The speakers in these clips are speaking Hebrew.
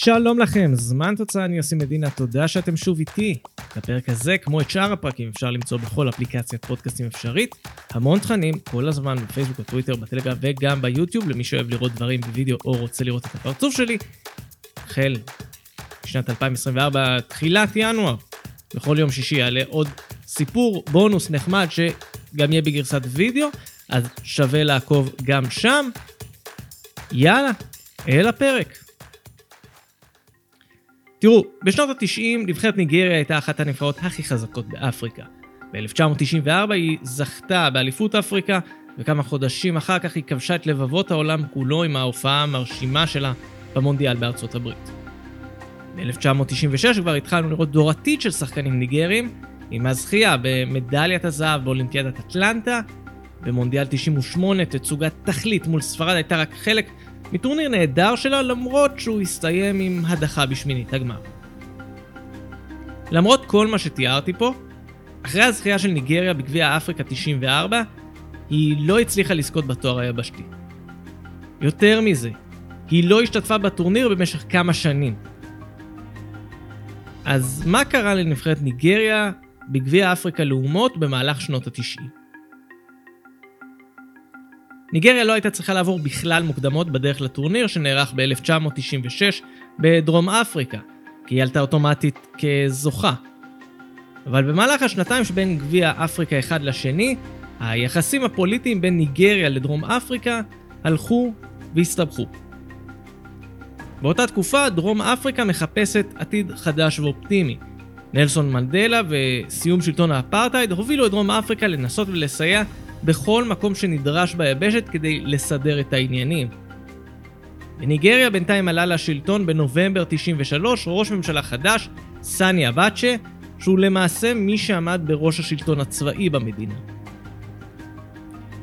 שלום לכם, זמן תוצאה, אני יוסי מדינה, תודה שאתם שוב איתי. את הפרק הזה, כמו את שאר הפרקים, אפשר למצוא בכל אפליקציית פודקאסטים אפשרית. המון תכנים, כל הזמן בפייסבוק, בטוויטר, בטלגרם וגם ביוטיוב, למי שאוהב לראות דברים בווידאו או רוצה לראות את הפרצוף שלי. החל שנת 2024, תחילת ינואר, בכל יום שישי יעלה עוד סיפור בונוס נחמד שגם יהיה בגרסת וידאו, אז שווה לעקוב גם שם. יאללה, אל הפרק. תראו, בשנות ה-90 נבחרת ניגריה הייתה אחת הנבחרות הכי חזקות באפריקה. ב-1994 היא זכתה באליפות אפריקה, וכמה חודשים אחר כך היא כבשה את לבבות העולם כולו עם ההופעה המרשימה שלה במונדיאל בארצות הברית. ב-1996 כבר התחלנו לראות דור עתיד של שחקנים ניגרים, עם הזכייה במדליית הזהב באולימפיאדת אטלנטה, במונדיאל 98 תצוגת תכלית מול ספרד הייתה רק חלק מטורניר נהדר שלה למרות שהוא הסתיים עם הדחה בשמינית הגמר. למרות כל מה שתיארתי פה, אחרי הזכייה של ניגריה בגביע אפריקה 94, היא לא הצליחה לזכות בתואר היבשתי. יותר מזה, היא לא השתתפה בטורניר במשך כמה שנים. אז מה קרה לנבחרת ניגריה בגביע אפריקה לאומות במהלך שנות ה-90? ניגריה לא הייתה צריכה לעבור בכלל מוקדמות בדרך לטורניר שנערך ב-1996 בדרום אפריקה, כי היא עלתה אוטומטית כזוכה. אבל במהלך השנתיים שבין גביע אפריקה אחד לשני, היחסים הפוליטיים בין ניגריה לדרום אפריקה הלכו והסתבכו. באותה תקופה דרום אפריקה מחפשת עתיד חדש ואופטימי. נלסון מנדלה וסיום שלטון האפרטהייד הובילו את דרום אפריקה לנסות ולסייע בכל מקום שנדרש ביבשת כדי לסדר את העניינים. בניגריה בינתיים עלה לשלטון בנובמבר 93 ראש ממשלה חדש, סאני אבאצ'ה, שהוא למעשה מי שעמד בראש השלטון הצבאי במדינה.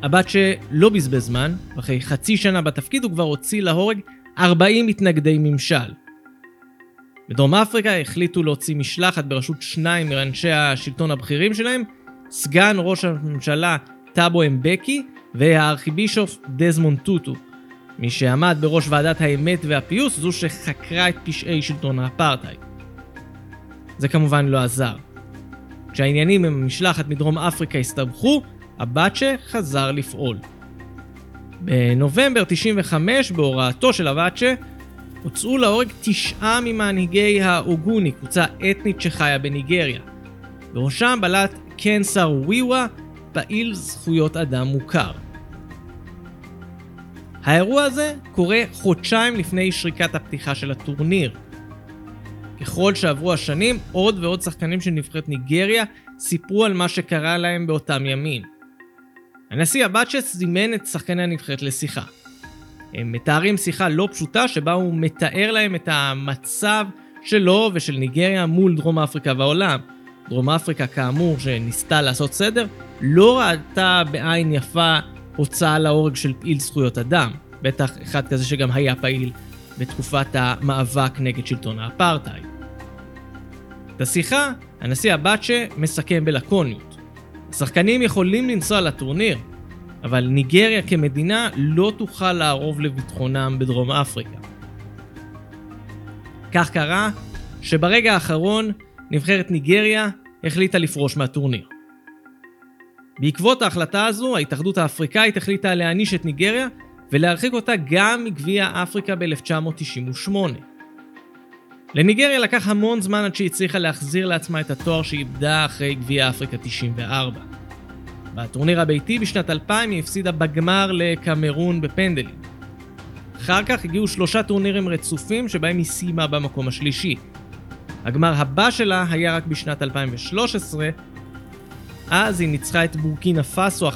אבאצ'ה לא בזבז זמן, ואחרי חצי שנה בתפקיד הוא כבר הוציא להורג 40 מתנגדי ממשל. בדרום אפריקה החליטו להוציא משלחת בראשות שניים מאנשי השלטון הבכירים שלהם, סגן ראש הממשלה טאבו אמבקי והארכיבישוף דזמונד טוטו, מי שעמד בראש ועדת האמת והפיוס, זו שחקרה את פשעי שלטון האפרטהייד. זה כמובן לא עזר. כשהעניינים עם המשלחת מדרום אפריקה הסתבכו, אבאצ'ה חזר לפעול. בנובמבר 95, בהוראתו של אבאצ'ה, הוצאו להורג תשעה ממנהיגי האוגוני, קבוצה אתנית שחיה בניגריה. בראשם בלט קנסר וויווה, פעיל זכויות אדם מוכר. האירוע הזה קורה חודשיים לפני שריקת הפתיחה של הטורניר. ככל שעברו השנים, עוד ועוד שחקנים של נבחרת ניגריה סיפרו על מה שקרה להם באותם ימים. הנשיא אבצ'ס זימן את שחקני הנבחרת לשיחה. הם מתארים שיחה לא פשוטה שבה הוא מתאר להם את המצב שלו ושל ניגריה מול דרום אפריקה והעולם. דרום אפריקה, כאמור, שניסתה לעשות סדר, לא ראתה בעין יפה הוצאה להורג של פעיל זכויות אדם. בטח אחד כזה שגם היה פעיל בתקופת המאבק נגד שלטון האפרטהייד. את השיחה, הנשיא אבאצ'ה מסכם בלקוניות. השחקנים יכולים לנסוע לטורניר, אבל ניגריה כמדינה לא תוכל לערוב לביטחונם בדרום אפריקה. כך קרה שברגע האחרון נבחרת ניגריה החליטה לפרוש מהטורניר. בעקבות ההחלטה הזו, ההתאחדות האפריקאית החליטה להעניש את ניגריה ולהרחיק אותה גם מגביע אפריקה ב-1998. לניגריה לקח המון זמן עד שהיא הצליחה להחזיר לעצמה את התואר שאיבדה אחרי גביע אפריקה 94. בטורניר הביתי בשנת 2000 היא הפסידה בגמר לקמרון בפנדלים. אחר כך הגיעו שלושה טורנירים רצופים שבהם היא סיימה במקום השלישי. הגמר הבא שלה היה רק בשנת 2013, אז היא ניצחה את בורקינה פאסו 1-0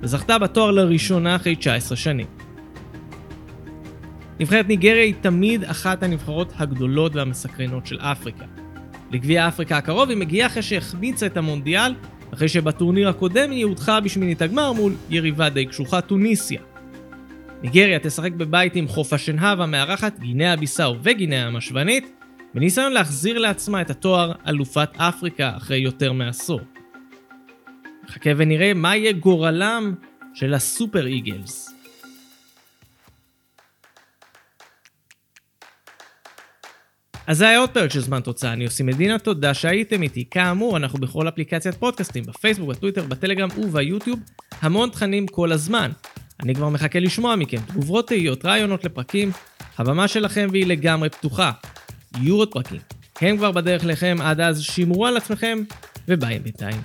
וזכתה בתואר לראשונה אחרי 19 שנים. נבחרת ניגריה היא תמיד אחת הנבחרות הגדולות והמסקרנות של אפריקה. לגביע אפריקה הקרוב היא מגיעה אחרי שהחמיצה את המונדיאל, אחרי שבטורניר הקודם היא הודחה בשמינית הגמר מול יריבה די קשוחה טוניסיה. ניגריה תשחק בבית עם חוף השנהב המארחת, גינאה ביסאו וגינאה המשוונית, בניסיון להחזיר לעצמה את התואר אלופת אפריקה אחרי יותר מעשור. חכה ונראה מה יהיה גורלם של הסופר איגלס. אז זה היה עוד פרק של זמן תוצאה, אני עושה מדינה, תודה שהייתם איתי. כאמור, אנחנו בכל אפליקציית פודקאסטים, בפייסבוק, בטוויטר, בטלגרם וביוטיוב, המון תכנים כל הזמן. אני כבר מחכה לשמוע מכם, תגובות, תהיות, רעיונות לפרקים, הבמה שלכם והיא לגמרי פתוחה. יורו פרקים. הם כבר בדרך לכם, עד אז שמרו על עצמכם, וביי בינתיים.